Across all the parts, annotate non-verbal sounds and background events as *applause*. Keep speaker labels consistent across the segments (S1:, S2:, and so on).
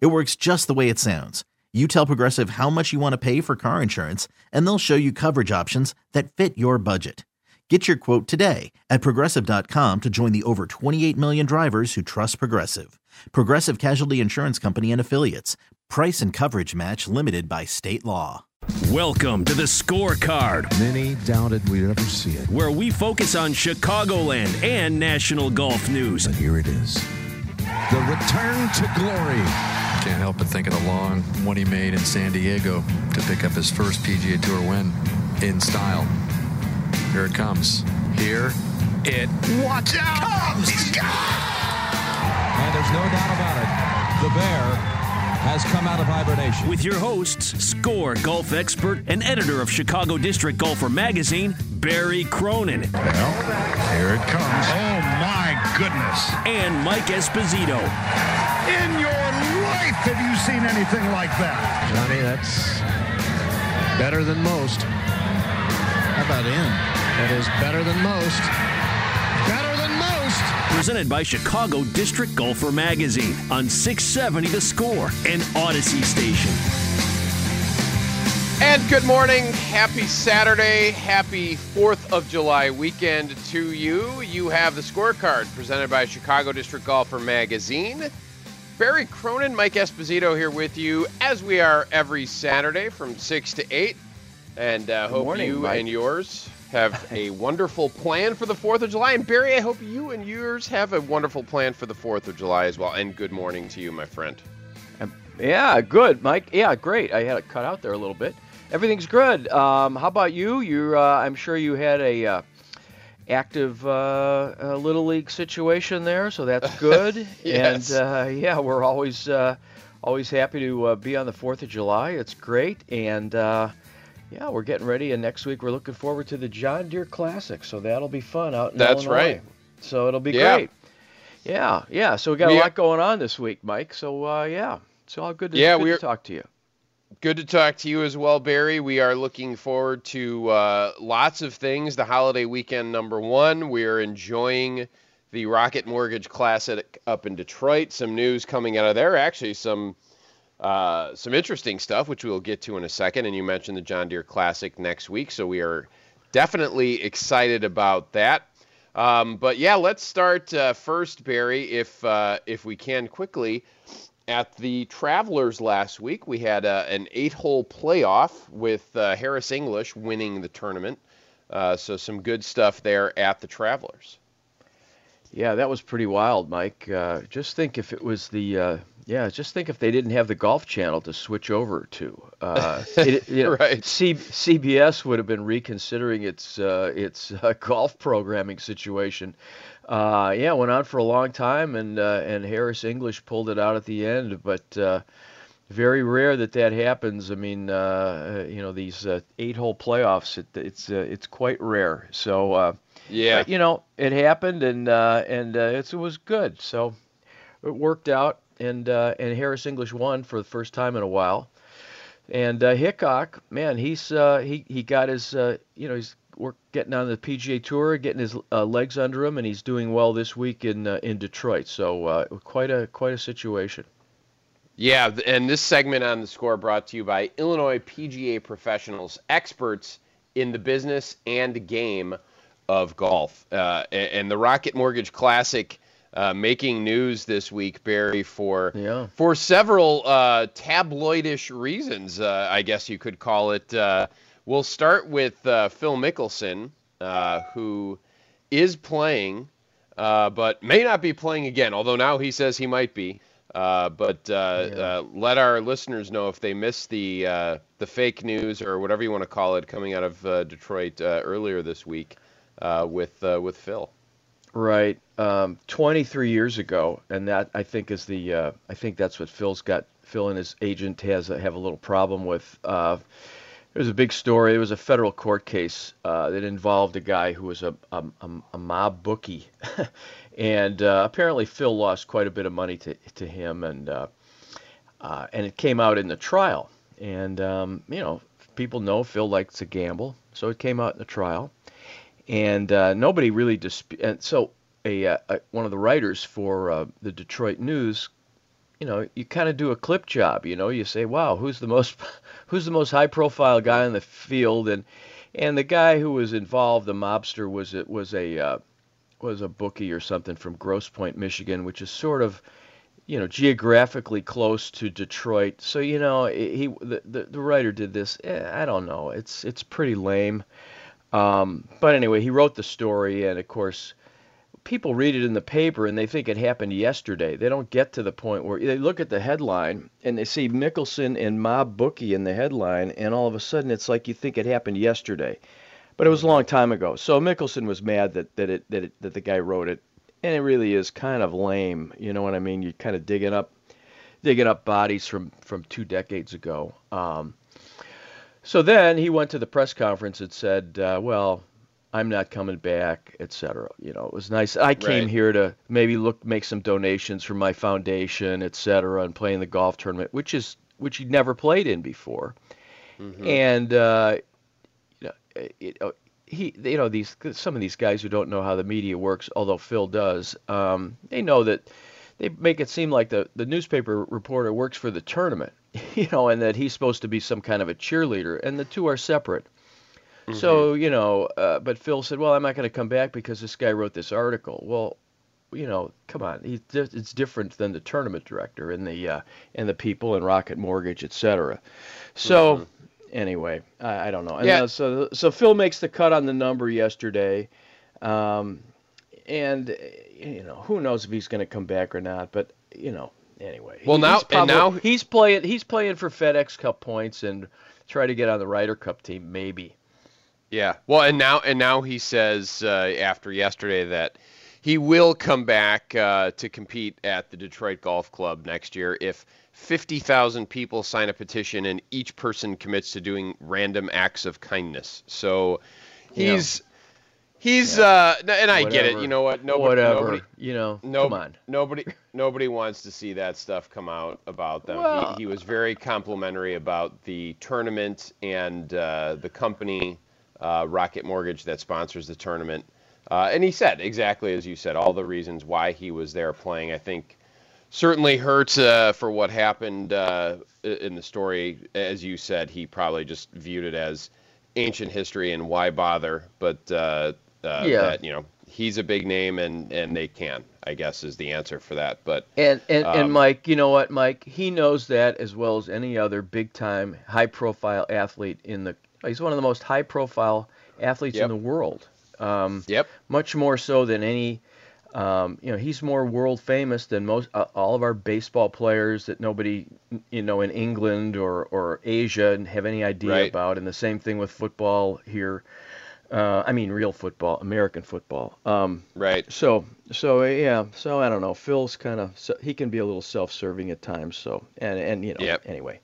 S1: It works just the way it sounds. You tell Progressive how much you want to pay for car insurance, and they'll show you coverage options that fit your budget. Get your quote today at progressive.com to join the over 28 million drivers who trust Progressive. Progressive Casualty Insurance Company and Affiliates. Price and coverage match limited by state law.
S2: Welcome to the scorecard.
S3: Many doubted we'd ever see it.
S2: Where we focus on Chicagoland and national golf news.
S3: But here it is. The return to glory.
S4: Can't help but think of the long one he made in San Diego to pick up his first PGA Tour win in style. Here it comes. Here it watch out comes.
S3: And there's no doubt about it. The bear has come out of hibernation.
S2: With your hosts, score golf expert and editor of Chicago District Golfer Magazine, Barry Cronin.
S4: Well, here it comes.
S5: Oh my goodness.
S2: And Mike Esposito.
S5: In your life have you seen anything like that?
S6: Johnny, that's better than most.
S7: How about in?
S6: That is better than most. Better than most.
S2: Presented by Chicago District Golfer Magazine on 670 The Score and Audacy Station.
S8: And good morning. Happy Saturday. Happy 4th of July weekend to you. You have the scorecard presented by Chicago District Golfer Magazine. Barry Cronin, Mike Esposito here with you as we are every Saturday from 6 to 8. And uh, hope
S9: morning,
S8: you
S9: Mike.
S8: and yours have a wonderful plan for the 4th of July. And Barry, I hope you and yours have a wonderful plan for the 4th of July as well. And good morning to you, my friend.
S9: Yeah, good, Mike. Yeah, great. I had it cut out there a little bit. Everything's good. Um, how about you? You, uh, I'm sure you had a uh, active uh, uh, little league situation there, so that's *laughs* good.
S8: Yes.
S9: And uh, yeah, we're always uh, always happy to uh, be on the Fourth of July. It's great, and uh, yeah, we're getting ready. And next week we're looking forward to the John Deere Classic, so that'll be fun out in
S8: That's
S9: Illinois.
S8: right.
S9: So it'll be
S8: Yeah.
S9: great. Yeah, yeah. So we got
S8: We
S9: a lot going on this week, Mike. So uh, yeah, it's all good to,
S8: Yeah,
S9: good
S8: we're-
S9: talk to you.
S8: Good to talk to you as well, Barry. We are looking forward to uh, lots of things. The holiday weekend, number one. We are enjoying the Rocket Mortgage Classic up in Detroit. Some news coming out of there. Actually, some uh, some interesting stuff, which we'll get to in a second. And you mentioned the John Deere Classic next week, so we are definitely excited about that. Um, but yeah, let's start uh, first, Barry, if uh, if we can quickly. At the Travelers last week, we had uh, an eight-hole playoff with uh, Harris English winning the tournament. So some good stuff there at the Travelers.
S9: Yeah, that was pretty wild, Mike. Uh, just think if it was the uh, yeah, just think if they didn't have the Golf Channel to switch over to. Uh, *laughs* it, you know,
S8: Right.
S9: C- CBS would have been reconsidering its uh, its uh, *laughs* golf programming situation. Uh, yeah, it went on for a long time, and uh, and Harris English pulled it out at the end, but. Uh, very rare that that happens. I mean, uh, you know, these uh, eight-hole playoffs, it, it's uh, it's quite rare. So, uh,
S8: Yeah.
S9: but, you know, it happened, and uh, and uh, it's, it was good. So it worked out, and uh, and Harris English won for the first time in a while. And uh, Hickok, man, he's uh, he he got his uh, you know he's work getting on the PGA Tour, getting his uh, legs under him, and he's doing well this week in uh, in Detroit. So uh, quite a quite a situation.
S8: Yeah, and this segment on the score brought to you by Illinois PGA professionals, experts in the business and game of golf. Uh, and the Rocket Mortgage Classic uh, making news this week, Barry, for
S9: Yeah.
S8: for several uh, tabloidish reasons, uh, I guess you could call it. Uh, we'll start with uh, Phil Mickelson, uh, who is playing, uh, but may not be playing again, although now he says he might be. Uh, but uh, uh, let our listeners know if they missed the uh, the fake news or whatever you want to call it coming out of uh, Detroit uh, earlier this week uh, with uh, with Phil.
S9: Right. Um, 23 years ago, and that I think is the uh, I think that's what Phil's got Phil and his agent has a, have a little problem with. Uh, it was a big story. It was a federal court case uh, that involved a guy who was a, a, a mob bookie, *laughs* and uh, apparently Phil lost quite a bit of money to to him, and uh, uh, and it came out in the trial. And um, you know, people know Phil likes to gamble, so it came out in the trial, and uh, nobody really dispute. And so a, uh, a, one of the writers for uh, the Detroit News you know, you kind of do a clip job. You know, you say, "Wow, who's the most, *laughs* who's the most high-profile guy in the field?" And and the guy who was involved, the mobster, was it was a uh, was a bookie or something from Grosse Pointe, Michigan, which is sort of, you know, geographically close to Detroit. So you know, he the the, the writer did this. Eh, I don't know. It's it's pretty lame. Um, but anyway, he wrote the story, and of course people read it in the paper and they think it happened yesterday. They don't get to the point where they look at the headline and they see Mickelson and Mob Bookie in the headline, and all of a sudden it's like you think it happened yesterday. But it was a long time ago. So Mickelson was mad that that it that it, that the guy wrote it, and it really is kind of lame. You know what I mean? You're kind of digging up digging up bodies from from two decades ago. Um, so then he went to the press conference and said, uh, "Well, I'm not coming back, etc. You know, it was nice. I came right. here to maybe look, make some donations for my foundation, etc., and play in the golf tournament, which is which he'd never played in before. Mm-hmm. And uh, you know, it, uh, he, you know, these some of these guys who don't know how the media works, although Phil does, um, they know that they make it seem like the the newspaper reporter works for the tournament, *laughs* you know, and that he's supposed to be some kind of a cheerleader, and the two are separate. Mm-hmm. So you know, uh, but Phil said, "Well, I'm not going to come back because this guy wrote this article." Well, you know, come on, he, it's different than the tournament director and the uh, and the people and Rocket Mortgage, etc. So. Mm-hmm. Anyway, I, I, don't know. And yeah. Uh, so so Phil makes the cut on the number yesterday, um, and you know who knows if he's going to come back or not. But you know, anyway.
S8: Well, now probably, and now
S9: he's playing. He's playing for FedEx Cup points and try to get on the Ryder Cup team, maybe.
S8: Yeah. Well, and now and now he says uh, after yesterday that he will come back uh, to compete at the Detroit Golf Club next year if 50,000 people sign a petition and each person commits to doing random acts of kindness. So he's yeah. He's yeah. uh and I Whatever. get it. You know what?
S9: Nobody, Whatever. Nobody, you know. No, come on.
S8: Nobody nobody wants to see that stuff come out about them. Well, he, he was very complimentary about the tournament and uh, the company uh, Rocket Mortgage that sponsors the tournament. Uh, and he said exactly as you said, all the reasons why he was there playing. I think certainly hurts uh, for what happened uh, in the story. As you said, he probably just viewed it as ancient history and why bother. But uh, yeah. that you know he's a big name and and they can. I guess is the answer for that. But
S9: and and, um, and Mike, you know what, Mike? He knows that as well as any other big time, high profile athlete in the He's one of the most high-profile athletes yep. in the world. Um,
S8: yep.
S9: Much more so than any. Um, you know, he's more world famous than most uh, all of our baseball players that nobody, you know, in England or or Asia have any idea right. about. And the same thing with football here. Uh, I mean, real football, American football. Um,
S8: right.
S9: So, so yeah. So I don't know. Phil's kind of so, he can be a little self-serving at times. So and and you know. Yep. Anyway.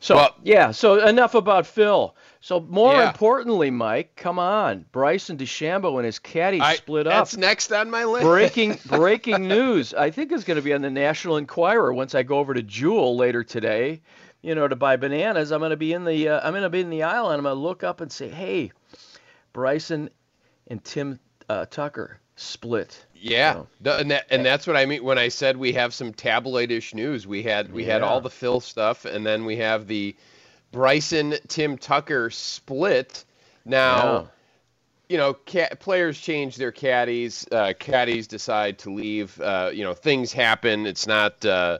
S9: So well, yeah. So enough about Phil. So more yeah. importantly, Mike, come on, Bryson DeChambeau and his caddy I, split up.
S8: That's next on my list.
S9: breaking *laughs* breaking news. I think it's going to be on the National Enquirer once I go over to Jewel later today. You know, to buy bananas. I'm going to be in the uh, I'm going to be in the aisle and I'm going to look up and say, hey, Bryson and Tim uh, Tucker split.
S8: Yeah, and, that, and that's what I mean when I said we have some tabloidish news. We had we yeah. had all the Phil stuff, and then we have the Bryson Tim Tucker split. Now, yeah. you know, players change their caddies. Uh, caddies decide to leave. Uh, you know, things happen. It's not uh,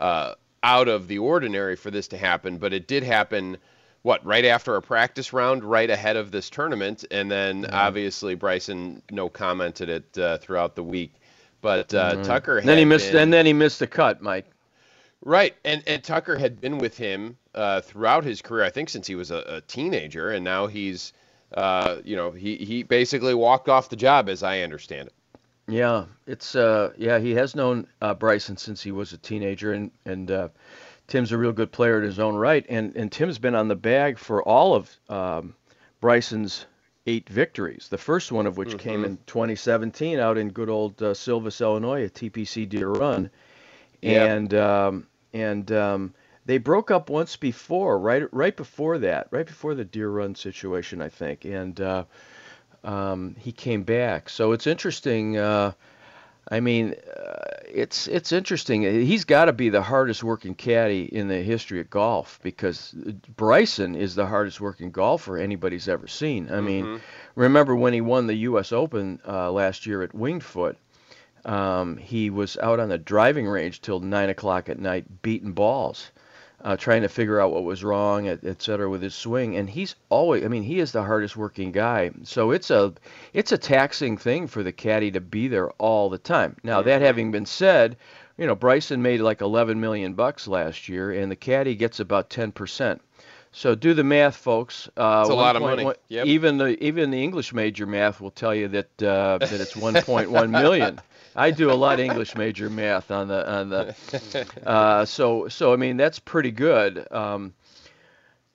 S8: uh, out of the ordinary for this to happen, but it did happen. What right after a practice round, right ahead of this tournament, and then mm-hmm. obviously Bryson no commented it uh, throughout the week, but uh, mm-hmm. Tucker.
S9: then he missed,
S8: been,
S9: and then he missed the cut, Mike.
S8: Right, and and Tucker had been with him uh, throughout his career, I think since he was a, a teenager, and now he's, uh, you know, he he basically walked off the job, as I understand it.
S9: Yeah, it's uh, yeah, he has known uh, Bryson since he was a teenager, and and uh, Tim's a real good player in his own right, and and Tim's been on the bag for all of um, Bryson's eight victories. The first one of which mm-hmm. came in 2017 out in good old uh, Silvis, Illinois, at TPC Deer Run, and um, and um, they broke up once before, right right before that, right before the Deer Run situation, I think, and uh, um, he came back. So it's interesting. Uh, I mean, uh, it's it's interesting. He's got to be the hardest working caddy in the history of golf because Bryson is the hardest working golfer anybody's ever seen. I mm-hmm. mean, remember when he won the U.S. Open uh, last year at Winged Foot? Um, he was out on the driving range till nine o'clock at night beating balls uh, trying to figure out what was wrong, et, et, cetera, with his swing. And he's always, I mean, he is the hardest working guy. So it's a, it's a taxing thing for the caddy to be there all the time. Now that having been said, you know, Bryson made like 11 million bucks last year, and the caddy gets about 10 percent. So do the math, folks.
S8: Uh, it's a lot of money. One,
S9: yep. Even the even the English major math will tell you that uh, that it's 1.1 million. *laughs* I do a lot of English major math on the on the. Uh, so so I mean that's pretty good. Um,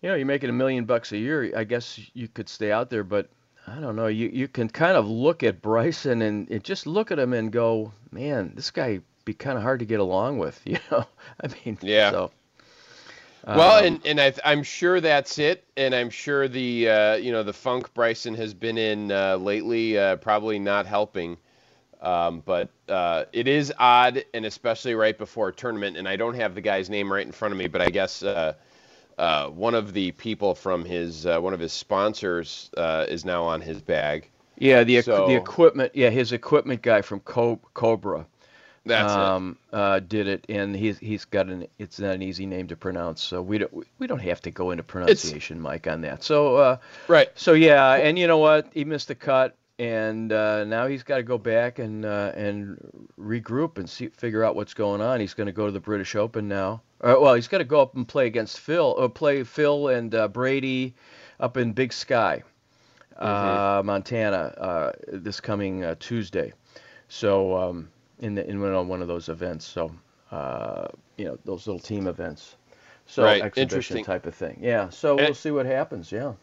S9: you know, you're making a million bucks a year. I guess you could stay out there, but I don't know. You you can kind of look at Bryson and, and just look at him and go, man, this guy be kind of hard to get along with. *laughs* You know, I mean,
S8: yeah.
S9: So,
S8: well, um, and, and I, am sure that's it, and I'm sure the uh, you know the funk Bryson has been in uh, lately uh, probably not helping. Um, but uh, it is odd, and especially right before a tournament. And I don't have the guy's name right in front of me, but I guess uh, uh, one of the people from his uh, one of his sponsors uh, is now on his bag.
S9: Yeah, the so, the equipment. Yeah, his equipment guy from Cobra.
S8: That's um,
S9: it. Uh, did it, and he's he's got an. It's not an easy name to pronounce, so we don't we don't have to go into pronunciation, Mike, on that. So
S8: right.
S9: So yeah, and you know what? He missed the cut and uh, now he's got to go back and uh, and regroup and see figure out what's going on. He's going to go to the British Open now. Uh, well, he's got to go up and play against Phil, or play Phil and uh, Brady up in Big Sky, mm-hmm. Uh, Montana, uh, this coming Tuesday. So um, in the, in one of those events. So you know those little team events. So
S8: right.
S9: exhibition type of thing. Yeah. So and, we'll see what happens. Yeah.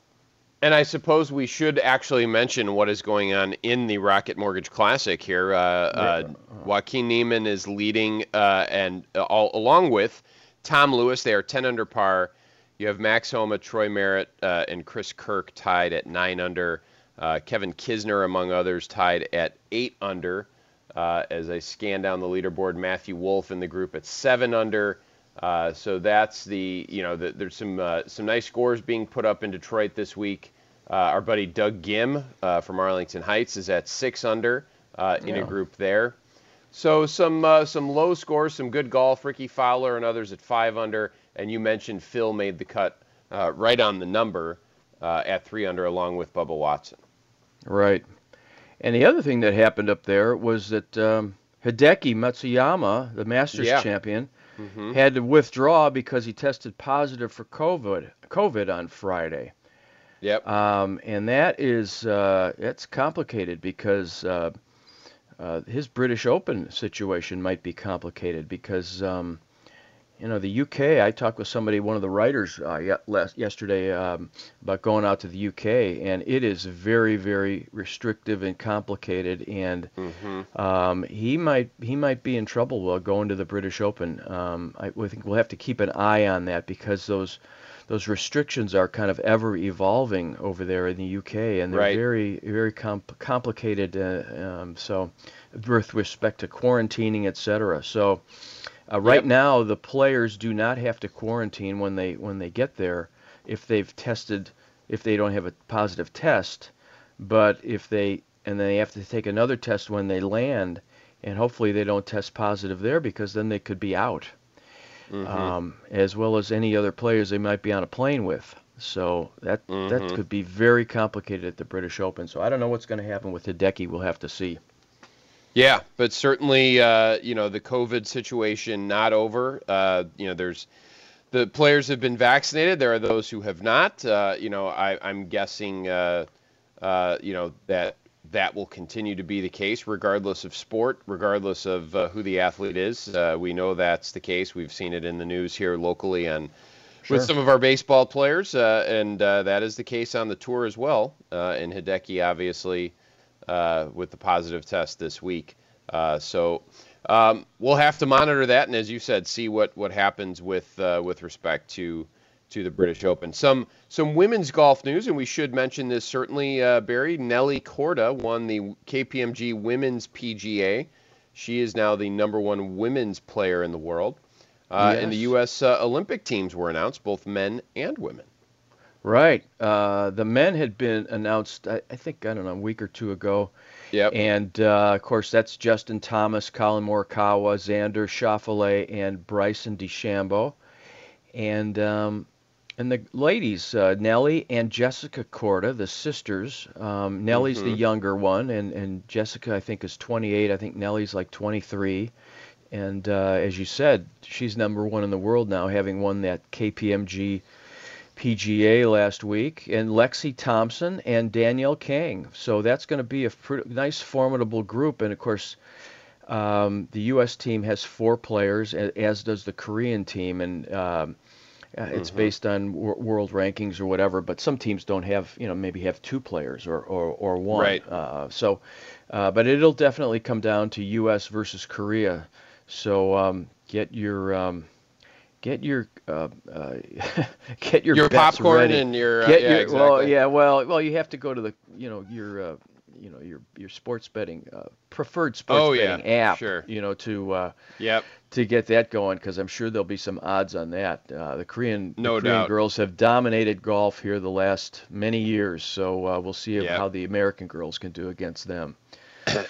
S8: And I suppose we should actually mention what is going on in the Rocket Mortgage Classic here. Uh, uh, Joaquin Niemann is leading, uh, and uh, all, along with Tom Lewis, they are 10 under par. You have Max Homa, Troy Merritt, uh, and Chris Kirk tied at 9 under. Uh, Kevin Kisner, among others, tied at 8 under. as I scan down the leaderboard, Matthew Wolff in the group at 7 under. Uh, so that's the you know the, there's some uh, some nice scores being put up in Detroit this week. Uh, our buddy Doug Ghim uh, from Arlington Heights is at six under uh, in yeah. a group there. So some uh, some low scores, some good golf. Rickie Fowler and others at five under, and you mentioned Phil made the cut right on the number at three under, along with Bubba Watson.
S9: Right. And the other thing that happened up there was that um, Hideki Matsuyama, the Masters yeah. champion, mm-hmm. had to withdraw because he tested positive for COVID COVID on Friday.
S8: Yep.
S9: Um, and that is uh, it's complicated because uh, uh, his British Open situation might be complicated because um, you know, the UK. I talked with somebody, one of the writers, uh, yesterday um, about going out to the UK, and it is very, very restrictive and complicated. And mm-hmm. um, he might he might be in trouble while going to the British Open. Um, I think we'll have to keep an eye on that because those those restrictions are kind of ever evolving over there in the UK, and they're
S8: right.
S9: very very comp- complicated. Uh, um, so, with respect to quarantining, etc. So. Uh, right yep. now, the players do not have to quarantine when they when they get there if they've tested if they don't have a positive test, but if they and then they have to take another test when they land, and hopefully they don't test positive there because then they could be out, mm-hmm. um, as well as any other players they might be on a plane with. So that mm-hmm. that could be very complicated at the British Open. So I don't know what's going to happen with Hideki. We'll have to see.
S8: Yeah, but certainly, uh, you know, the COVID situation not over. Uh, you know, there's the players have been vaccinated. There are those who have not. Uh, you know, I, am guessing, uh, uh, you know, that that will continue to be the case regardless of sport, regardless of uh, who the athlete is. Uh, we know that's the case. We've seen it in the news here locally and sure. with some of our baseball players, uh, and uh, that is the case on the tour as well. Uh, and Hideki, obviously, uh, with the positive test this week. so um, we'll have to monitor that, and as you said, see what, what happens with with respect to to the British Open. Some some women's golf news, and we should mention this certainly. Uh, Barry Nelly Korda won the KPMG Women's PGA. She is now the number one women's player in the world. Uh, yes. And the U.S. Uh, Olympic teams were announced, both men and women.
S9: Right. Uh, the men had been announced, I, I, think, I don't know, a week or two ago.
S8: Yep.
S9: And uh, of course, that's Justin Thomas, Collin Morikawa, Xander Schauffele, and Bryson DeChambeau. And um, and the ladies, uh, Nelly and Jessica Korda, the sisters. Um, Nelly's mm-hmm. the younger one, and, and Jessica, I think, is 28. I think Nelly's like 23. And uh, as you said, she's number one in the world now, having won that KPMG PGA last week. And Lexi Thompson and Danielle Kang. So that's going to be a pretty, nice, formidable group. And of course, um, the U.S. team has four players, as does the Korean team. And um, uh, it's mm-hmm. based on w- world rankings or whatever, but some teams don't have, you know, maybe have two players or, or, or one.
S8: Right.
S9: Uh, so, uh, but it'll definitely come down to U.S. versus Korea. So um, get your um, get your uh, uh, *laughs* get your,
S8: your popcorn
S9: ready.
S8: and your,
S9: uh,
S8: yeah,
S9: your
S8: exactly.
S9: well yeah well well you have to go to the you know your you know your your sports betting uh, preferred sports
S8: oh,
S9: betting
S8: yeah.
S9: app.
S8: Sure.
S9: You know to uh,
S8: yep.
S9: to get that going because I'm sure there'll be some odds on that. Uh, the Korean
S8: no
S9: the Korean
S8: doubt.
S9: girls have dominated golf here the last many years, so uh, we'll see
S8: yep.
S9: how the American girls can do against them.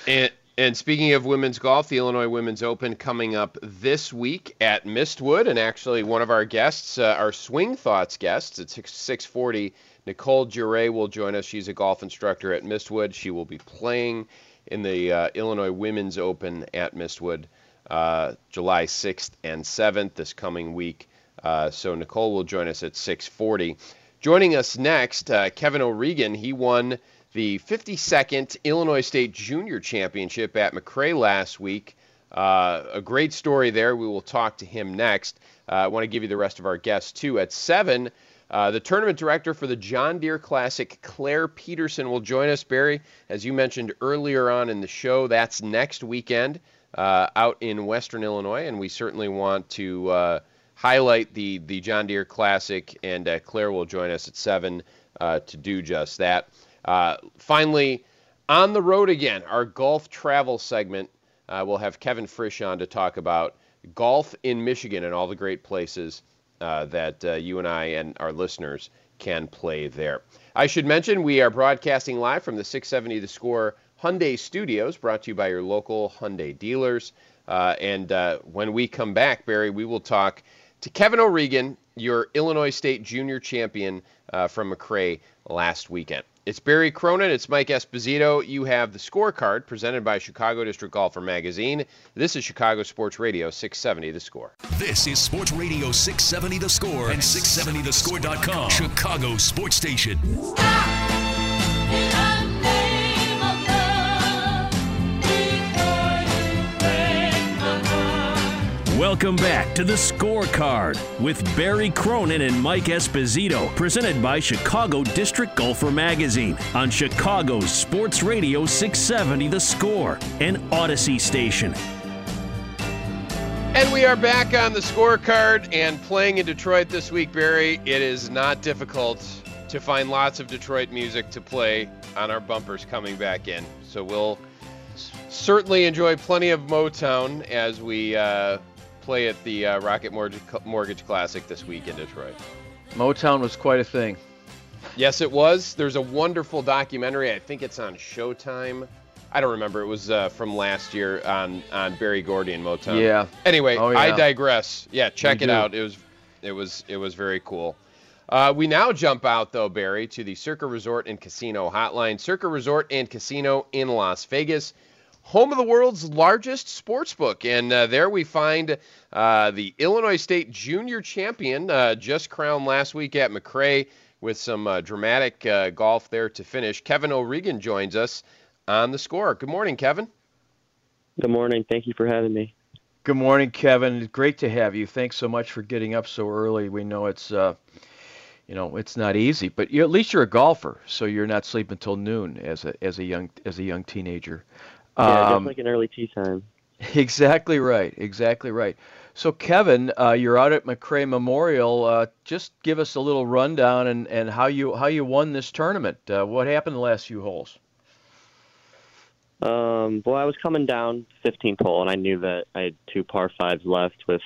S8: and and speaking of women's golf, the Illinois Women's Open coming up this week at Mistwood, and actually one of our guests, uh, our Swing Thoughts guests, at 6, 640 Nicole Jure will join us. She's a golf instructor at Mistwood. She will be playing in the uh, Illinois Women's Open at Mistwood uh, July 6th and 7th this coming week. Uh, so Nicole will join us at 6:40. Joining us next, uh, Kevin O'Regan. He won the 52nd Illinois State Junior Championship at McRae last week. Uh, a great story there. We will talk to him next. Uh, I want to give you the rest of our guests too. At seven, uh, the tournament director for the John Deere Classic, Claire Peterson, will join us. Barry, as you mentioned earlier on in the show, that's next weekend uh, out in Western Illinois, and we certainly want to uh, highlight the the John Deere Classic. And uh, Claire will join us at seven to do just that. Uh, finally, on the road again, our golf travel segment. we'll have Kevin Frisch on to talk about golf in Michigan and all the great places uh, that uh, you and I and our listeners can play there. I should mention we are broadcasting live from the 670 The Score Hyundai Studios, brought to you by your local Hyundai dealers. Uh, and uh, when we come back, Barry, we will talk to Kevin O'Regan, your Illinois State Junior Champion uh, from McRae last weekend. It's Barry Cronin. It's Mike Esposito. You have the scorecard presented by Chicago District Golfer Magazine. This is Chicago Sports Radio 670 The Score.
S2: This is Sports Radio 670 The Score and 670thescore.com. Chicago Sports Station. Welcome back to the Scorecard with Barry Cronin and Mike Esposito, presented by Chicago District Golfer Magazine on Chicago's Sports Radio 670 The Score and Audacy Station.
S8: And we are back on the scorecard and playing in Detroit this week, Barry. It is not difficult to find lots of Detroit music to play on our bumpers coming back in. So we'll certainly enjoy plenty of Motown as we uh, play at the uh, Rocket Mortgage Classic this week in Detroit.
S9: Motown was quite a thing.
S8: Yes, it was. There's a wonderful documentary. I think it's on Showtime. I don't remember. It was uh, from last year on on Berry Gordy and Motown.
S9: Yeah.
S8: Anyway,
S9: oh, yeah.
S8: I digress. Yeah, check
S9: we
S8: it
S9: do.
S8: out. It was it was it was very cool. Uh, we now jump out though, Barry, to the Circa Resort and Casino Hotline. Circa Resort and Casino in Las Vegas home of the world's largest sports book. And uh, there we find uh, the Illinois State Junior Champion, uh, just crowned last week at McRae with some uh, dramatic uh, golf there to finish. Kevin O'Regan joins us on the score. Good morning, Kevin.
S10: Good morning. Thank you for having me.
S9: Good morning, Kevin. Great to have you. Thanks so much for getting up so early. We know it's uh, you know it's not easy, but you, at least you're a golfer, so you're not sleeping until noon as a as a young as a young teenager.
S10: Yeah, um, just like an early tea time. *laughs*
S9: Exactly right. Exactly right. So, Kevin, uh, you're out at McRae Memorial. Uh, just give us a little rundown and, and how you how you won this tournament. Uh, what happened the last few holes?
S10: Um, well, I was coming down 15th hole, and I knew that I had two par fives left with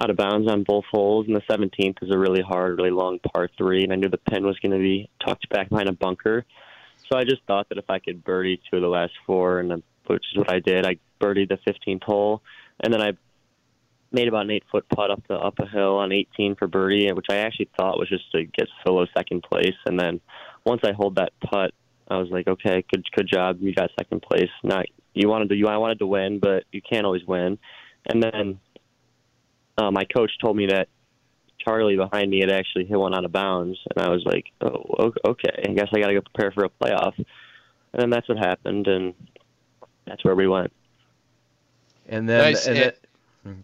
S10: out of bounds on both holes, and the 17th is a really hard, really long par three, and I knew the pin was going to be tucked back behind a bunker. So I just thought that if I could birdie two of the last four, and which is what I did, I birdied the 15th hole, and then I made about an eight foot putt up the up a hill on 18 for birdie, which I actually thought was just to get solo second place. And then once I hold that putt, I was like, okay, good good job, you got second place. Not you wanted to you I wanted to win, but you can't always win. And then uh, my coach told me that Charlie behind me had actually hit one out of bounds, and I was like, oh, okay, I guess I got to go prepare for a playoff. And then that's what happened, and that's where we went.
S9: And then, nice. and then,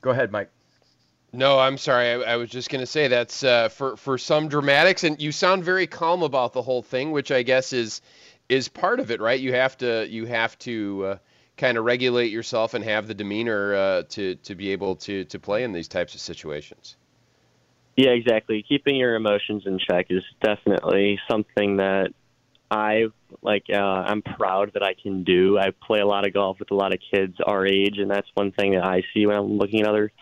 S9: Go ahead, Mike.
S8: No, I'm sorry. I, I was just going to say that's uh, for for some dramatics, and you sound very calm about the whole thing, which I guess is is part of it, right? You have to you have to uh, kind of regulate yourself and have the demeanor uh, to to be able to to play in these types of situations.
S10: Yeah, exactly. Keeping your emotions in check is definitely something that I like. Uh, I'm proud that I can do. I play a lot of golf with a lot of kids our age, and that's one thing that I see when I'm looking at other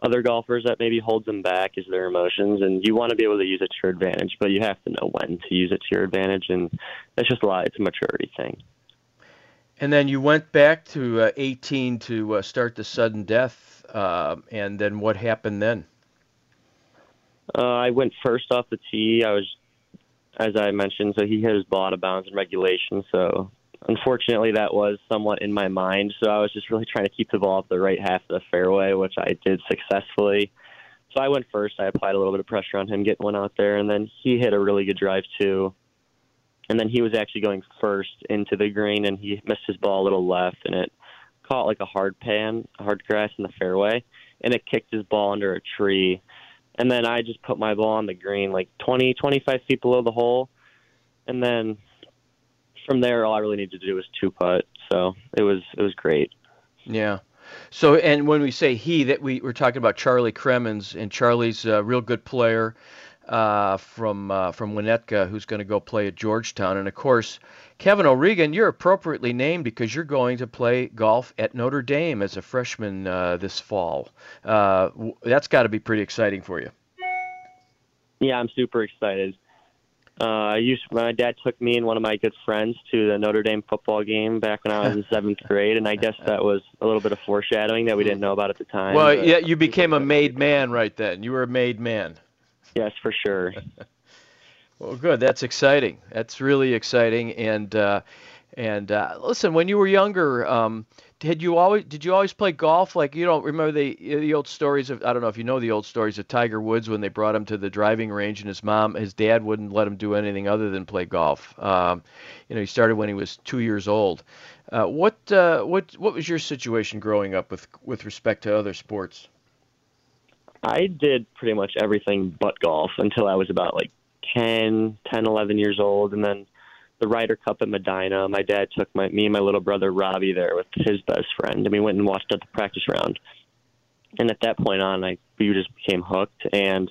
S10: other golfers that maybe holds them back is their emotions. And you want to be able to use it to your advantage, but you have to know when to use it to your advantage, and that's just a lot. It's a maturity thing.
S9: And then you went back to uh, 18 to uh, start the sudden death, uh, and then what happened then?
S10: Uh, I went first off the tee. I was as I mentioned. So he hit his ball out of bounds in regulation. So unfortunately, that was somewhat in my mind. So I was just really trying to keep the ball off the right half of the fairway, which I did successfully. So I went first. I applied a little bit of pressure on him getting one out there, and then he hit a really good drive too. And then he was actually going first into the green, and he missed his ball a little left, and it caught like a hard pan, hard grass in the fairway, and it kicked his ball under a tree and then I just put my ball on the green like 20, 25 feet below the hole, and then from there, all I really needed to do was two putt. So it was it was great.
S9: Yeah. So and when we say he, that we we're talking about Charlie Cremins, and Charlie's a real good player uh, from uh, from Winnetka, who's going to go play at Georgetown, and of course Kevin O'Regan, you're appropriately named because you're going to play golf at Notre Dame as a freshman uh, this fall. Uh, that's got to be pretty exciting for you.
S10: Yeah, I'm super excited. Uh, I used my dad took me and one of my good friends to the Notre Dame football game back when I was in *laughs* seventh grade, and I guess that was a little bit of foreshadowing that we didn't know about at the time.
S9: Well, yeah, you became a made man right then. You were a made man.
S10: Yes, for sure. *laughs*
S9: Well, good. That's exciting. That's really exciting. And uh, and uh, listen, when you were younger, um, did you always did you always play golf? Like you don't remember the the old stories of I don't know if you know the old stories of Tiger Woods when they brought him to the driving range and his mom, his dad wouldn't let him do anything other than play golf. Um, you know, he started when he was two years old. Uh, what uh, what what was your situation growing up with with respect to other sports?
S10: I did pretty much everything but golf until I was about like 10, 10, 11 years old, and then the Ryder Cup at Medinah. My dad took my me and my little brother Robbie there with his best friend, and we went and watched at the practice round. And at that point on, I we just became hooked, and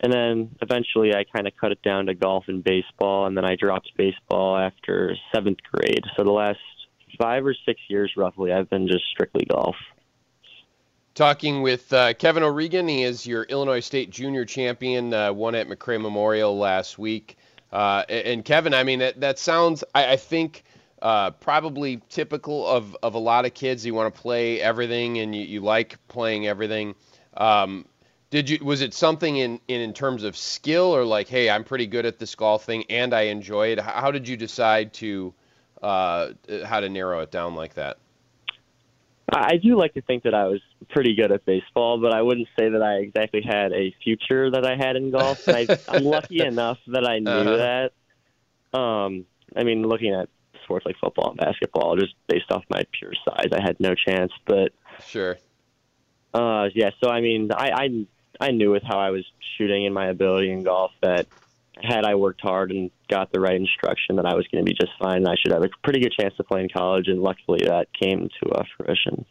S10: and then eventually I kind of cut it down to golf and baseball, and then I dropped baseball after seventh grade. So the last five or six years, roughly, I've been just strictly golf
S8: talking with uh, Kevin O'Regan. He is your Illinois State Junior Champion, uh, won at McRae Memorial last week. Uh, and Kevin, I mean, that, that sounds, I, I think, uh, probably typical of, of a lot of kids. You want to play everything and you, you like playing everything. Um, did you was it something in, in in terms of skill or like, hey, I'm pretty good at this golf thing and I enjoy it? How did you decide to uh, how to narrow it down like that?
S10: I do like to think that I was pretty good at baseball, but I wouldn't say that I exactly had a future that I had in golf. I, I'm *laughs* lucky enough that I knew uh-huh. that. Um, I mean, looking at sports like football and basketball, just based off my pure size. I had no chance. But
S8: sure.
S10: Uh, yeah. So I mean, I I I knew with how I was shooting and my ability in golf that had I worked hard and got the right instruction, that I was going to be just fine. And I should have a pretty good chance to play in college, and luckily that came to uh, fruition.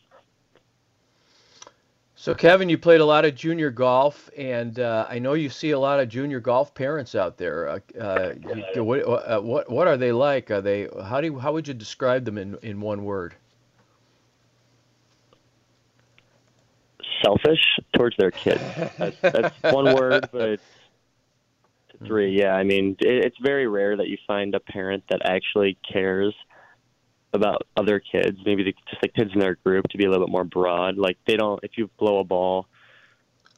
S9: So, Kevin, you played a lot of junior golf, and uh, I know you see a lot of junior golf parents out there. Uh, uh, what, uh, what what are they like? Are they how do you, how would you describe them in in one word?
S10: Selfish towards their kids. That's, that's one word, but it's three. Mm-hmm. Yeah, I mean, it, it's very rare that you find a parent that actually cares about other kids, maybe the, just like kids in their group, to be a little bit more broad. Like they don't, if you blow a ball,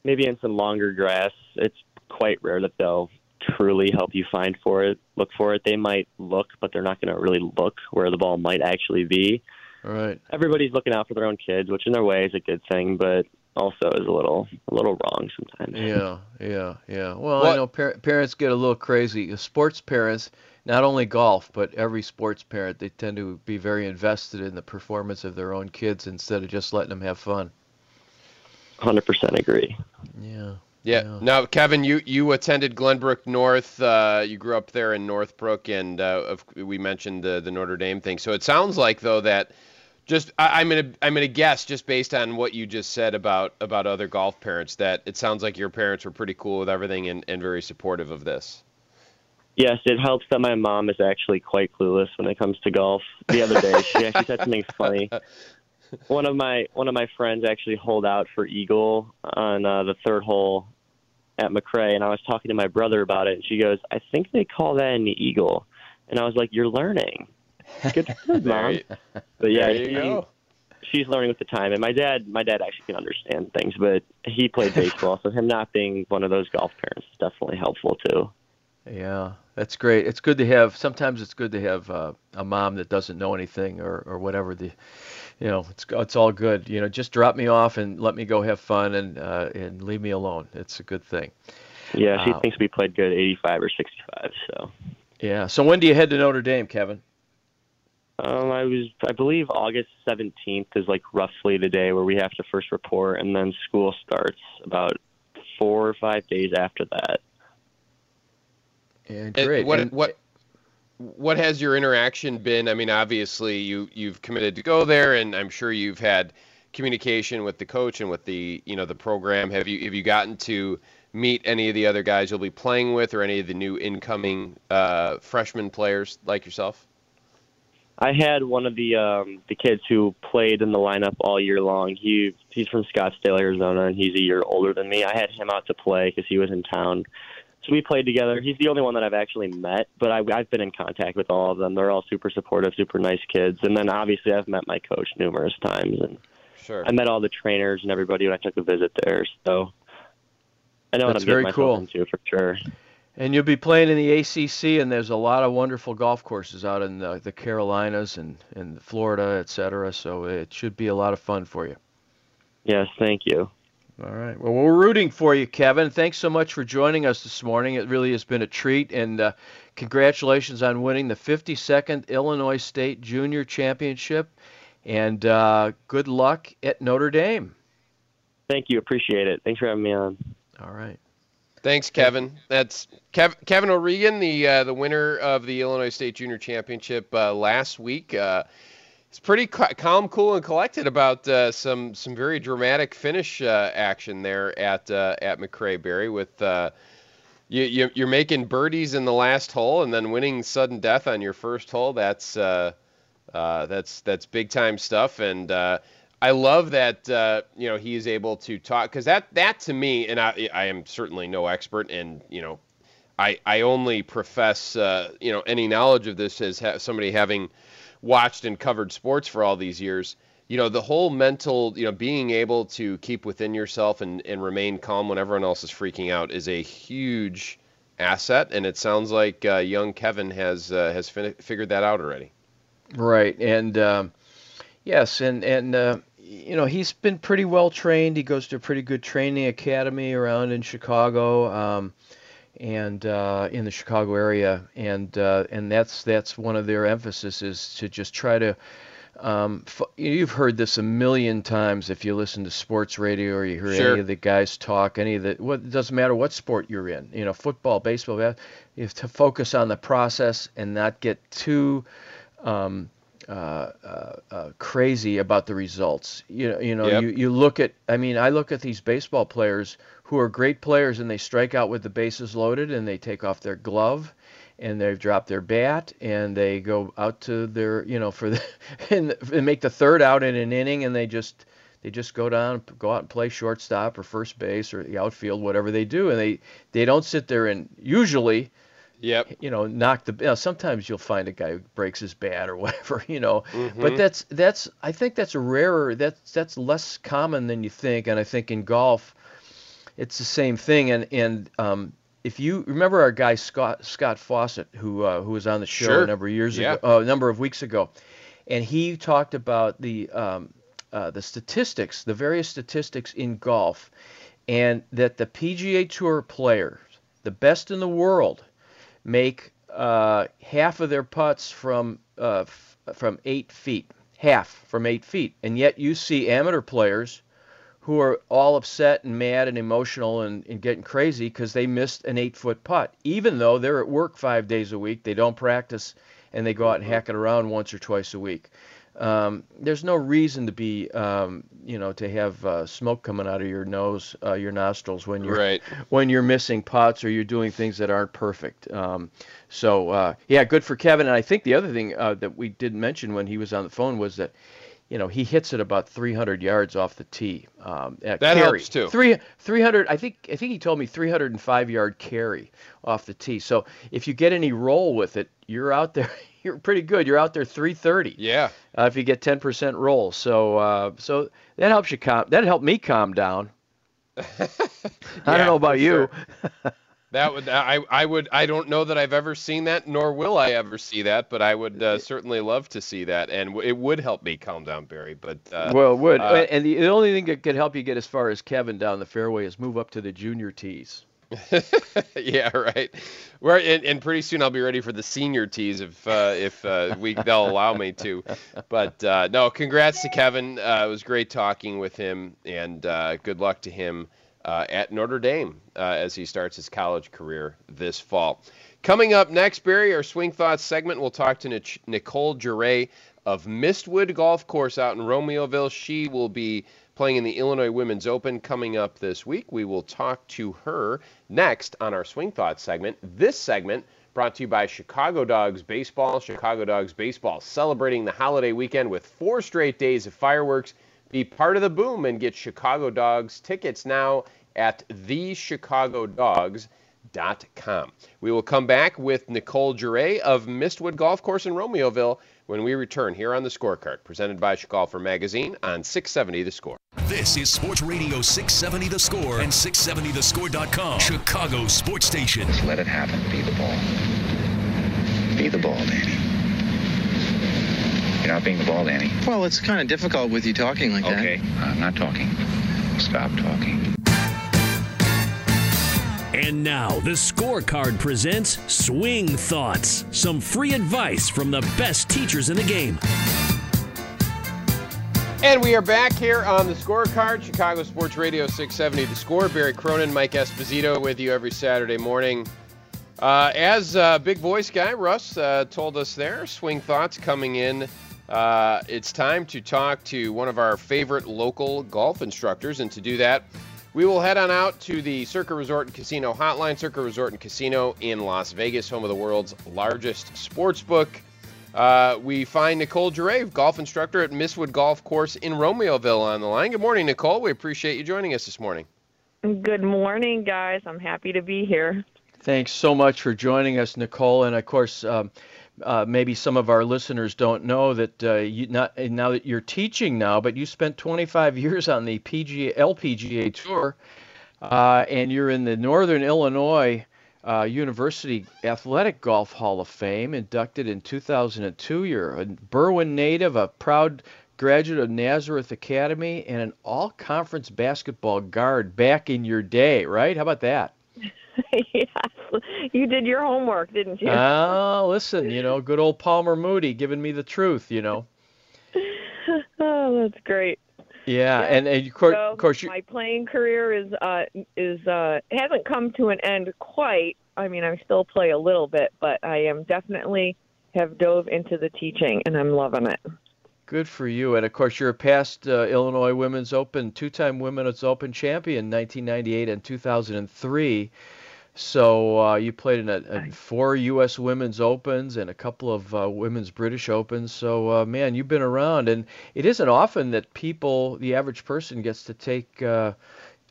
S10: maybe in some longer grass, it's quite rare that they'll truly help you find for it, look for it. They might look, but they're not going to really look where the ball might actually be.
S9: All right.
S10: Everybody's looking out for their own kids, which in their way is a good thing, but also is a little a little wrong sometimes.
S9: Yeah, yeah, yeah. Well, what? I know par- parents get a little crazy. Sports parents not only golf, but every sports parent, they tend to be very invested in the performance of their own kids instead of just letting them have fun.
S10: 100% agree.
S9: Yeah.
S8: Yeah. yeah. Now, Kevin, you you attended Glenbrook North. Uh, you grew up there in Northbrook, and uh, we mentioned the the Notre Dame thing. So it sounds like though that just I, am gonna I'm gonna guess just based on what you just said about about other golf parents that it sounds like your parents were pretty cool with everything and, and very supportive of this.
S10: Yes, it helps that my mom is actually quite clueless when it comes to golf. The other day, she actually said something funny. *laughs* One of my one of my friends actually holed out for eagle on uh, the third hole at McRae, and I was talking to my brother about it, and she goes, "I think they call that an eagle," and I was like, "You're learning, good, good *laughs* mom." but yeah,
S8: he,
S10: she's learning with the time, and my dad, my dad actually can understand things, but he played *laughs* baseball, so him not being one of those golf parents is definitely helpful too.
S9: Yeah, that's great. It's good to have. Sometimes it's good to have uh, a mom that doesn't know anything or, or whatever. The, you know, it's it's all good. You know, just drop me off and let me go have fun and uh, and leave me alone. It's a good thing.
S10: Yeah, she uh, thinks we played good 85 or 65. So.
S9: Yeah. So when do you head to Notre Dame, Kevin?
S10: Um, I was, I believe, August 17th is like roughly the day where we have to first report, and then school starts about four or five days after that.
S9: And great.
S8: what
S9: and,
S8: what what has your interaction been? I mean, obviously you you've committed to go there, and I'm sure you've had communication with the coach and with the you know the program. Have you have you gotten to meet any of the other guys you'll be playing with, or any of the new incoming uh, freshman players like yourself?
S10: I had one of the um, the kids who played in the lineup all year long. He he's from Scottsdale, Arizona, and he's a year older than me. I had him out to play because he was in town so we played together. He's the only one that I've actually met, but I, I've been in contact with all of them. They're all super supportive, super nice kids. And then obviously I've met my coach numerous times, and
S8: sure.
S10: I met all the trainers and everybody when I took a visit there. So I know
S9: That's
S10: what I'm
S9: very
S10: getting
S9: cool.
S10: myself into for sure.
S9: And you'll be playing in the ACC, and there's a lot of wonderful golf courses out in the, the Carolinas and, and Florida, et cetera. So it should be a lot of fun for you.
S10: Yes, thank you.
S9: All right. Well, we're rooting for you, Kevin. Thanks so much for joining us this morning. It really has been a treat, and uh, congratulations on winning the 52nd Illinois State Junior Championship. And uh, good luck at Notre Dame.
S10: Thank you. Appreciate it. Thanks for having me on.
S9: All right.
S8: Thanks, Kevin. That's Kev- Kevin O'Regan, the uh, the winner of the Illinois State Junior Championship uh, last week. Uh, it's pretty calm, cool, and collected about uh, some some very dramatic finish uh, action there at uh, at McRae Barry with uh, you, you are making birdies in the last hole and then winning sudden death on your first hole. That's uh, uh, that's that's big time stuff, and I love that you know he is able to talk because that that to me, and I I am certainly no expert, and you know I I only profess you know any knowledge of this as ha- somebody having watched and covered sports for all these years, you know, the whole mental, you know, being able to keep within yourself and, and remain calm when everyone else is freaking out is a huge asset. And it sounds like uh, young Kevin has uh, has fin- figured that out already.
S9: Right. And um, yes, and and uh, you know he's been pretty well trained. He goes to a pretty good training academy around in Chicago. Um, and uh, in the Chicago area, and uh, and that's that's one of their emphasis is to just try to. Um, f- you've heard this a million times if you listen to sports radio or you hear
S8: Sure.
S9: any of the guys talk. Any of the what it doesn't matter what sport you're in. You know, football, baseball. bas- You have to focus on the process and not get too um, uh, uh, uh, crazy about the results. You know, you know,
S8: Yep.
S9: you, you look at. I mean, I look at these baseball players who are great players and they strike out with the bases loaded and they take off their glove and they drop their bat and they go out to their, you know, for the *laughs* and, and make the third out in an inning and they just they just go down, go out and play shortstop or first base or the outfield, whatever they do, and they they don't sit there and usually
S8: Yep.
S9: you know, knock the. You know, sometimes you'll find a guy who breaks his bat or *laughs* whatever, you know.
S8: Mhm.
S9: But that's that's I think that's a rarer. That's that's less common than you think. And I think in golf, it's the same thing. And and um, if you remember our guy Scott Scott Fawcett, who uh, who was on the show
S8: Sure.
S9: a number of years
S8: Yeah.
S9: ago, uh, a number of weeks ago, and he talked about the um, uh, the statistics, the various statistics in golf, and that the PGA Tour players, the best in the world, make uh, half of their putts from uh, f- from eight feet, half from eight feet, and yet you see amateur players who are all upset and mad and emotional and, and getting crazy because they missed an eight foot putt, even though they're at work five days a week, they don't practice, and they go out and hack it around once or twice a week. Um, there's no reason to be, um, you know, to have uh, smoke coming out of your nose, uh, your nostrils when you're
S8: Right.
S9: when you're missing putts or you're doing things that aren't perfect. Um, so uh, yeah, good for Kevin. And I think the other thing uh, that we didn't mention when he was on the phone was that, you know, he hits it about 300 yards off the tee. Um, at
S8: That
S9: carry.
S8: helps, too.
S9: Three 300. I think I think he told me 305 yard carry off the tee. So if you get any roll with it, you're out there. *laughs* You're pretty good. You're out there 330
S8: Yeah.
S9: uh, if you get 10% roll. So uh, so that helps you calm. That helped me calm down. *laughs* I don't know about you.
S8: sure. *laughs* That would I I would I don't know that I've ever seen that, nor will I ever see that, but I would uh, certainly love to see that, and w- it would help me calm down, Barry. But uh,
S9: well, it would.
S8: uh,
S9: and the, the only thing that could help you get as far as Kevin down the fairway is move up to the junior tees. *laughs*
S8: yeah, right. We're and, and pretty soon I'll be ready for the senior tees if uh, if uh, we they'll allow me to. But uh, no, congrats to Kevin. Uh, it was great talking with him, and uh, good luck to him uh, at Notre Dame as he starts his college career this fall. Coming up next, Barry, our Swing Thoughts segment, we'll talk to Nic- Nicole Jeray of Mistwood Golf Course out in Romeoville. She will be playing in the Illinois Women's Open coming up this week. We will talk to her next on our Swing Thoughts segment. This segment brought to you by Chicago Dogs Baseball. Chicago Dogs Baseball celebrating the holiday weekend with four straight days of fireworks. Be part of the boom and get Chicago Dogs tickets now at thechicagodogs.com. We will come back with Nicole Jeray of Mistwood Golf Course in Romeoville when we return here on the scorecard, presented by Golfer Magazine on 670 The Score.
S11: This is Sports Radio 670 The Score and 670thescore.com. Chicago Sports Station.
S12: Just let it happen. Be the ball. Be the ball, Danny. You're not being the ball, Danny.
S7: Well, it's kind of difficult with you talking like that.
S12: Okay, I'm not talking. Stop talking.
S2: And now, the scorecard presents Swing Thoughts, some free advice from the best teachers in the game.
S8: And we are back here on the scorecard, Chicago Sports Radio 670 The Score. Barry Cronin, Mike Esposito with you every Saturday morning. Uh, as uh, big voice guy Russ uh, told us there, swing thoughts coming in. Uh, it's time to talk to one of our favorite local golf instructors, and to do that, we will head on out to the Circa Resort and Casino Hotline. Circa Resort and Casino in Las Vegas, home of the world's largest sports book. Uh, we find Nicole Jeray, golf instructor at Mistwood Golf Course in Romeoville, on the line. Good morning, Nicole. We appreciate you joining us this morning.
S13: Good morning, guys. I'm happy to be here.
S9: Thanks so much for joining us, Nicole. And of course, um, uh, maybe some of our listeners don't know that uh, you not now that you're teaching now, but you spent 25 *laughs* years on the PGA LPGA tour, uh, and you're in the Northern Illinois uh, University Athletic Golf Hall of Fame, inducted in 2002. You're a Berwyn native, a proud graduate of Nazareth Academy, and an all-conference basketball guard back in your day, right? How about that? *laughs*
S13: yes, you did your homework, didn't you?
S9: Oh, listen, you know, good old Palmer Moody giving me the truth, you know. *laughs*
S13: oh, that's great.
S9: Yeah, yeah. and, and of course,
S13: so
S9: of course
S13: my playing career is uh is uh hasn't come to an end quite. I mean, I still play a little bit, but I am definitely have dove into the teaching, and I'm loving it.
S9: Good for you. And of course, you're a past uh, Illinois Women's Open, two time Women's Open champion, 1998 and 2003. So uh, you played in a, a four U.S. Women's Opens and a couple of uh, Women's British Opens. So uh, man, you've been around, and it isn't often that people, the average person, gets to take uh,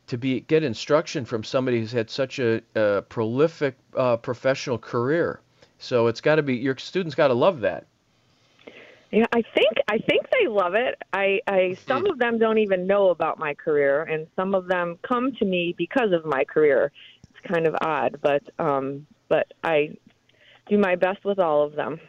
S9: to be get instruction from somebody who's had such a, a prolific uh, professional career. So it's got to be your students got to love that.
S13: Yeah, I think I think they love it. I, I some of them don't even know about my career, and some of them come to me because of my career kind of odd, but um, but I do my best with all of them.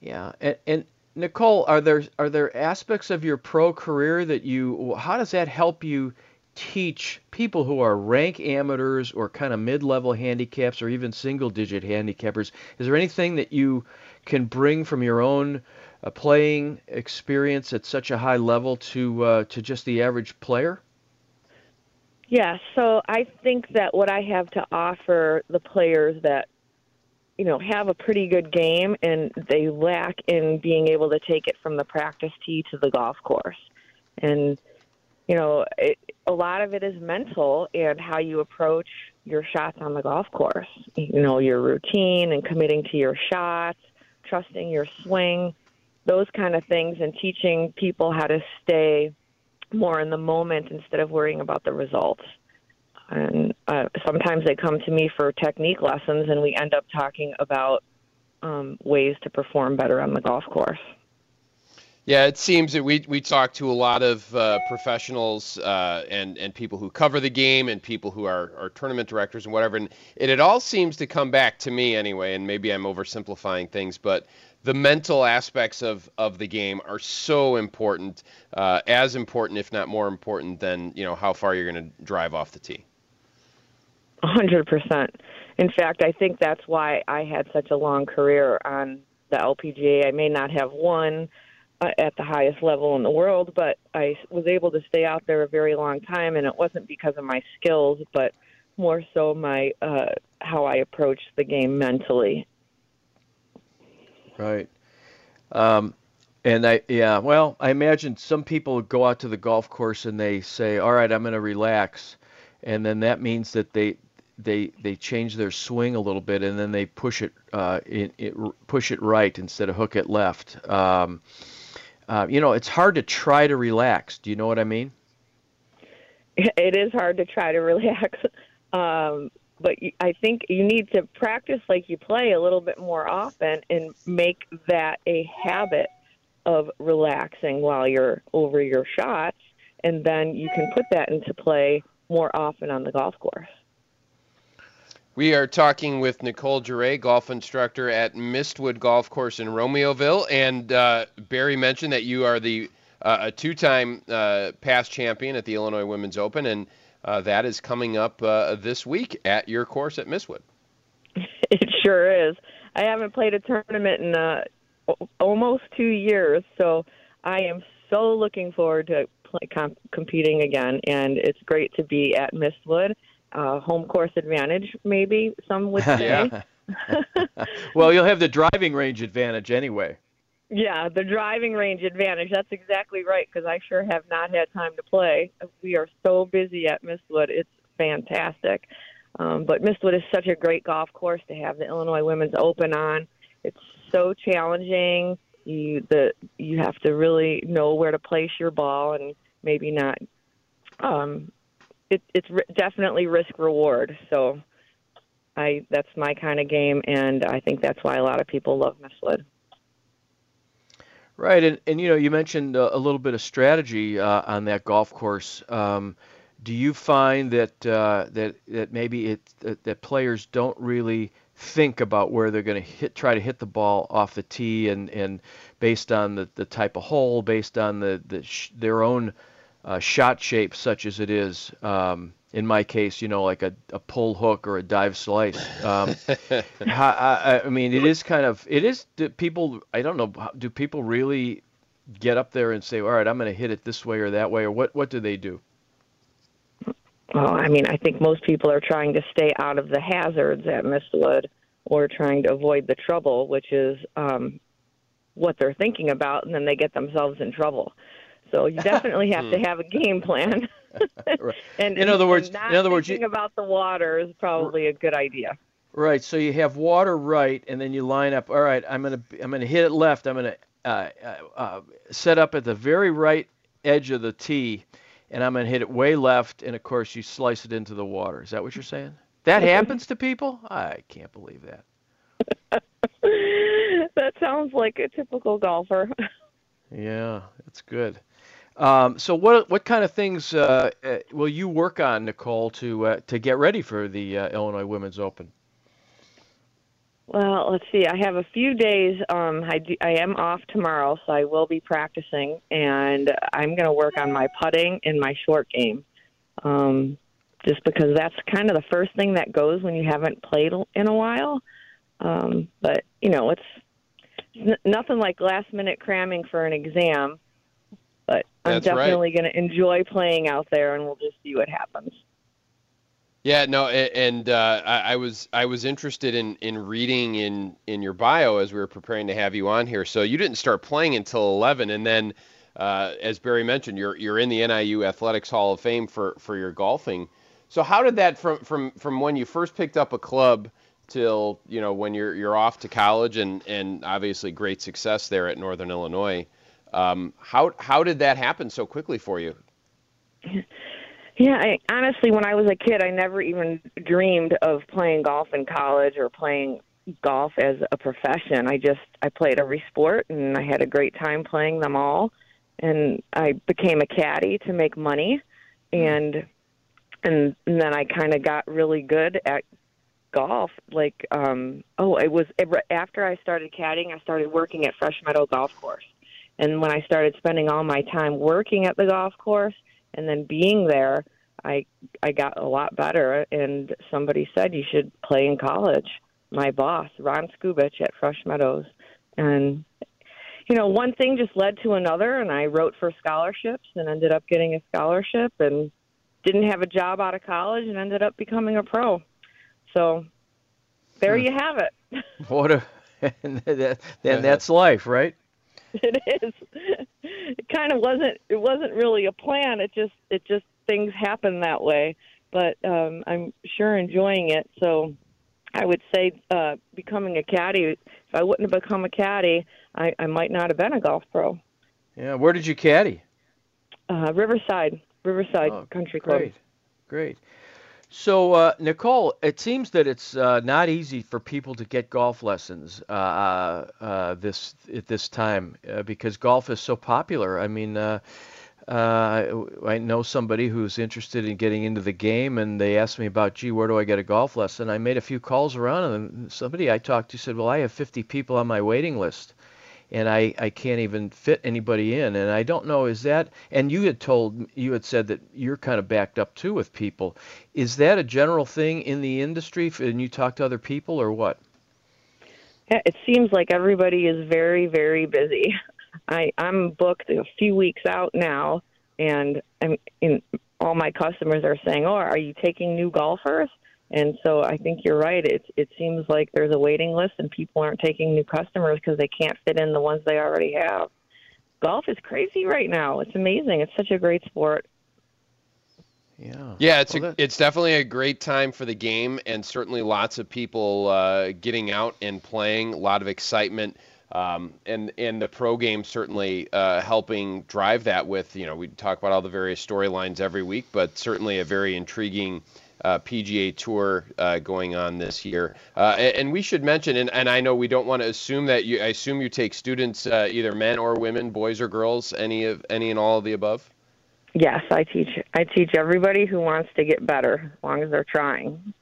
S9: Yeah, and, and Nicole, are there are there aspects of your pro career that you? How does that help you teach people who are rank amateurs or kind of mid-level handicaps or even single-digit handicappers? Is there anything that you can bring from your own uh, playing experience at such a high level to uh, to just the average player?
S13: Yeah, so I think that what I have to offer the players that you know have a pretty good game and they lack in being able to take it from the practice tee to the golf course. And you know, it, a lot of it is mental and how you approach your shots on the golf course. You know, your routine and committing to your shots, trusting your swing, those kind of things and teaching people how to stay more in the moment instead of worrying about the results. And uh, sometimes they come to me for technique lessons, and we end up talking about um, ways to perform better on the golf course.
S8: Yeah, it seems that we we talk to a lot of uh, professionals uh, and and people who cover the game and people who are, are tournament directors and whatever, and it, it all seems to come back to me anyway. And maybe I'm oversimplifying things, but the mental aspects of, of the game are so important, uh, as important, if not more important, than you know how far you're going to drive off the tee.
S13: hundred percent. In fact, I think that's why I had such a long career on the LPGA. I may not have won uh, at the highest level in the world, but I was able to stay out there a very long time, and it wasn't because of my skills, but more so my uh, how I approached the game mentally
S9: Right. Um, and I, yeah, well, I imagine some people go out to the golf course and they say, "All right, I'm going to relax," and then that means that they they they change their swing a little bit and then they push it, uh, it, it push it right instead of hook it left. Um, uh, you know, it's hard to try to relax. Do you know what I mean?
S13: It is hard to try to *laughs* relax. Um, but I think you need to practice like you play a little bit more often and make that a habit of relaxing while you're over your shots, and then you can put that into play more often on the golf course.
S8: We are talking with Nicole Jeray, golf instructor at Mistwood Golf Course in Romeoville, and uh, Barry mentioned that you are the uh, a two-time uh, past champion at the Illinois Women's Open, and that is coming up uh, this week at your course at Mistwood. *laughs*
S13: It sure is. I haven't played a tournament in uh, almost two years, so I am so looking forward to play, comp- competing again, and it's great to be at Mistwood. Uh, home course advantage, maybe some would *laughs* say. *laughs*
S9: well, you'll have the driving range advantage anyway.
S13: Yeah, the driving range advantage. That's exactly right because I sure have not had time to play. We are so busy at Mistwood. It's fantastic. Um, but Mistwood is such a great golf course to have the Illinois Women's Open on. It's so challenging. You the you have to really know where to place your ball and maybe not. Um, it, it's re- definitely risk reward. So, I that's my kind of game, and I think that's why a lot of people love Mistwood.
S9: Right, and, and you know, you mentioned a, a little bit of strategy uh, on that golf course. Um, do you find that uh, that that maybe it that, that, players don't really think about where they're going to hit, try to hit the ball off the tee, and, and based on the, the type of hole, based on the, the sh- their own uh, shot shape, such as it is, um, in my case, you know, like a, a pull hook or a dive slice. Um, *laughs* I, I, mean, it is kind of it is. people I don't know. Do people really get up there and say, all right, I'm going to hit it this way or that way, or what? What do they do?
S13: Well, I mean, I think most people are trying to stay out of the hazards at Mistwood or trying to avoid the trouble, which is um, what they're thinking about, and then they get themselves in trouble. So you *laughs* definitely have to hmm. have a game plan. *laughs* *laughs* and
S9: in other words,
S13: in
S9: other words,
S13: thinking you, about the water is probably a good idea.
S9: Right. So you have water right, and then you line up. All right, I'm gonna I'm gonna hit it left. I'm gonna uh, uh, uh, set up at the very right edge of the tee, and I'm gonna hit it way left. And of course, you slice it into the water. Is that what you're saying? That happens to people? I can't believe that.
S13: that sounds like a typical golfer.
S9: yeah, that's good. Um, so what what kind of things uh, uh, will you work on, Nicole, to uh, to get ready for the uh, Illinois Women's Open?
S13: Well, let's see. I have a few days. Um, I, do, I am off tomorrow, so I will be practicing, and I'm going to work on my putting and my short game. Um, just because that's kind of the first thing that goes when you haven't played in a while. Um, but you know, it's n- nothing like last minute cramming for an exam. I'm
S8: That's
S13: definitely
S8: right.
S13: going to enjoy playing out there, and we'll just see what happens.
S8: Yeah, no, and uh, I, was I was interested in, in reading in, in your bio as we were preparing to have you on here. So you didn't start playing until 11, and then, uh, as Barry mentioned, you're you're in the NIU Athletics Hall of Fame for, for your golfing. So how did that from from from when you first picked up a club till you know when you're you're off to college and and obviously great success there at Northern Illinois? Um, how how did that happen so quickly for you?
S13: Yeah, I, honestly, when I was a kid, I never even dreamed of playing golf in college or playing golf as a profession. I just I played every sport and I had a great time playing them all. And I became a caddy to make money, and and, and then I kind of got really good at golf. Like, um, oh, it was after I started caddying, I started working at Fresh Meadow Golf Course and when I started spending all my time working at the golf course and then being there, I I got a lot better. And somebody said you should play in college. My boss, Ron Skubich at Fresh Meadows, and you know, one thing just led to another, and I wrote for scholarships and ended up getting a scholarship, and didn't have a job out of college, and ended up becoming a pro. So there hmm. you have it. *laughs*
S9: what a *laughs* and that, then that's life, right? *laughs*
S13: it is. It kind of wasn't. It wasn't really a plan. It just. It just things happen that way. But um, I'm sure enjoying it. So I would say uh, becoming a caddy. If I wouldn't have become a caddy, I, I might not have been a golf pro.
S9: Yeah. Where did you caddy?
S13: Uh, Riverside. Riverside
S9: oh,
S13: Country Club.
S9: Great. Great. So, uh, Nicole, it seems that it's uh, not easy for people to get golf lessons uh, uh, uh this at this time uh, because golf is so popular. I mean, I know somebody who's interested in getting into the game, and they asked me about, gee, where do I get a golf lesson? I made a few calls around, and somebody I talked to said, well, I have 50 people on my waiting list and I, I can't even fit anybody in. And I don't know, is that, and you had told, you had said that you're kind of backed up too with people. Is that a general thing in the industry and you talk to other people or what?
S13: Yeah, It seems like everybody is very, very busy. *laughs* I, I'm booked a few weeks out now, and I'm in, all my customers are saying, "Oh, are you taking new golfers?" And so I think you're right. It it seems like there's a waiting list, and people aren't taking new customers because they can't fit in the ones they already have. Golf is crazy right now. It's amazing. It's such a great sport.
S9: Yeah.
S8: Yeah, it's well, a, it's definitely a great time for the game, and certainly lots of people uh, getting out and playing. A lot of excitement. Um, and and the pro game certainly uh, helping drive that with you know we talk about all the various storylines every week, but certainly a very intriguing uh, PGA Tour uh, going on this year. Uh, and, and, we should mention, and, and, I know we don't want to assume that you. I assume you take students, uh, either men or women, boys or girls, any of any and all of the above.
S13: Yes, I teach. I teach everybody who wants to get better, as long as they're trying.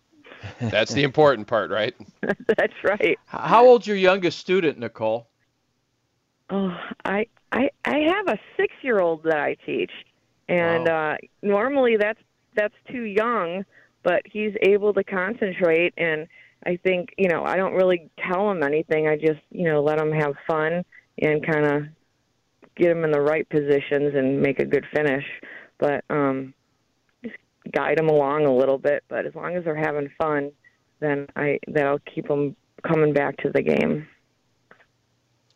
S13: *laughs*
S8: That's the important part, right? *laughs*
S13: That's right.
S9: How old's your youngest student, Nicole?
S13: Oh, I I I have a six-year-old that I teach, and
S9: wow.
S13: uh, normally that's that's too young, but he's able to concentrate and I think, you know, I don't really tell him anything. I just, you know, let him have fun and kind of get him in the right positions and make a good finish. But um just guide him along a little bit, but as long as they're having fun, then I that'll keep them coming back to the game.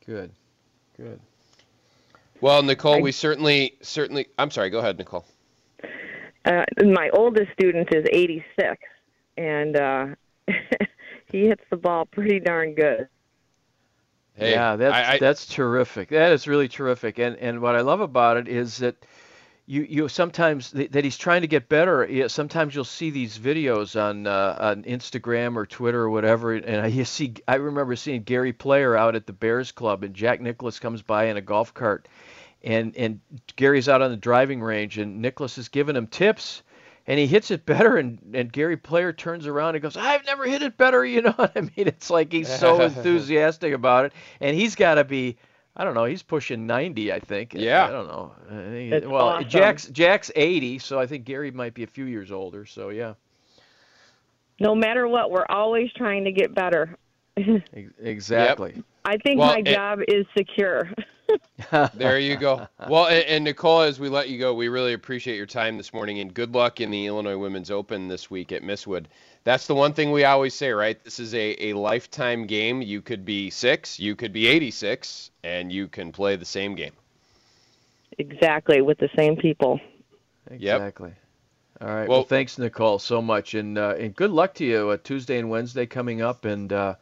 S9: Good, good.
S8: Well, Nicole, I, we certainly certainly. I'm sorry. Go ahead, Nicole.
S13: Uh, my oldest student is 86, and uh, *laughs* he hits the ball pretty darn good.
S9: Hey, yeah, that's I, I, that's terrific. That is really terrific. And and what I love about it is that you you sometimes that he's trying to get better. Sometimes you'll see these videos on uh, on Instagram or Twitter or whatever, and I you see. I remember seeing Gary Player out at the Bears Club, and Jack Nicklaus comes by in a golf cart, and and Gary's out on the driving range, and Nicklaus is giving him tips. And he hits it *laughs* better, and, and Gary Player turns around and goes, "I've never hit it better." You know *laughs* what I mean? It's like he's so *laughs* enthusiastic about it, and he's got to be I don't know. He's pushing 90, I think.
S8: Yeah.
S9: I don't know. I well, awesome. Jack's Jack's 80, so I think Gary might be a few years older. So yeah.
S13: No matter what, we're always trying to get better.
S9: exactly. Yep.
S13: I think well, my it, job is secure.
S8: There you go. Well, and, and, Nicole, as we let you go, we really appreciate your time this morning, and good luck in the Illinois Women's Open this week at Mistwood that's the one thing we always say, right? This is a, a lifetime game. You could be six, you could be 86, and you can play the same game.
S13: Exactly, with the same people.
S9: Exactly. Yep. All right. Well, well, thanks, Nicole, so much, and uh, and good luck to you. Uh, Tuesday and Wednesday coming up, and uh,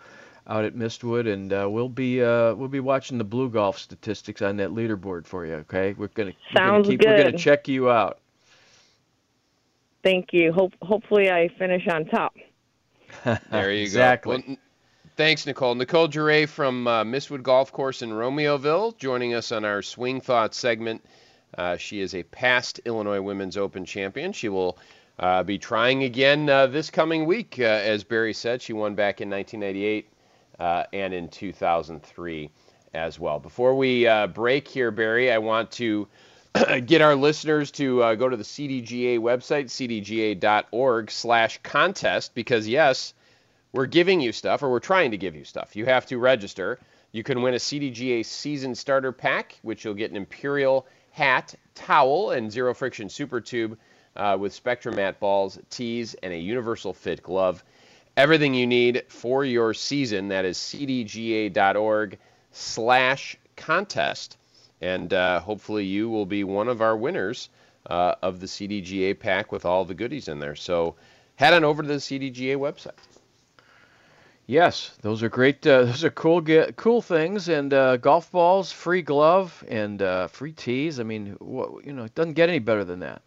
S9: out at Mistwood, and uh, we'll be uh, we'll be watching the BlueGolf statistics on that leaderboard for you. Okay, we're gonna
S13: Sounds
S9: we're gonna keep,
S13: good.
S9: We're gonna check you out.
S13: Thank you. Hope hopefully I finish on top. *laughs*
S8: there you
S9: exactly.
S8: go. Well, thanks, Nicole. Nicole Jeray from uh, Mistwood Golf Course in Romeoville joining us on our Swing Thoughts segment. Uh, she is a past Illinois Women's Open champion. She will uh, be trying again uh, this coming week. Uh, as Barry said, she won back in 1998 uh, and in 2003 as well. Before we break here, Barry, I want to *clears throat* get our listeners to uh, go to the CDGA website, cdga.org slash contest, because yes, we're giving you stuff, or we're trying to give you stuff. You have to register. You can win a CDGA season starter pack, which you'll get an Imperial hat, towel, and zero friction super tube uh, with Spectrum mat balls, tees, and a universal fit glove. Everything you need for your season. That is cdga.org slash contest and uh, hopefully you will be one of our winners uh, of the CDGA pack with all the goodies in there. So head on over to the CDGA website.
S9: Yes, those are great. Uh, those are cool, cool things, and uh, golf balls, free glove, and uh, free tees. I mean, you know, it doesn't get any better than that.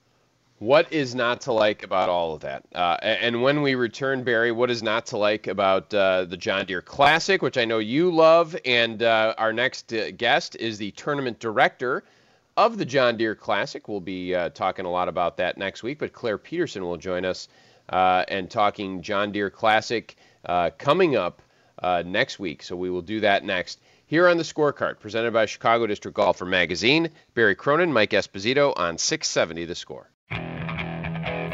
S8: What is not to like about all of that? Uh, and when we return, Barry, what is not to like about uh, the John Deere Classic, which I know you love? And uh, our next uh, guest is the tournament director of the John Deere Classic. We'll be uh, talking a lot about that next week, but Clair Peterson will join us uh, and talking John Deere Classic coming up next week. So we will do that next. Here on the scorecard, presented by Chicago District Golfer Magazine, Barry Cronin, Mike Esposito on 670 The Score.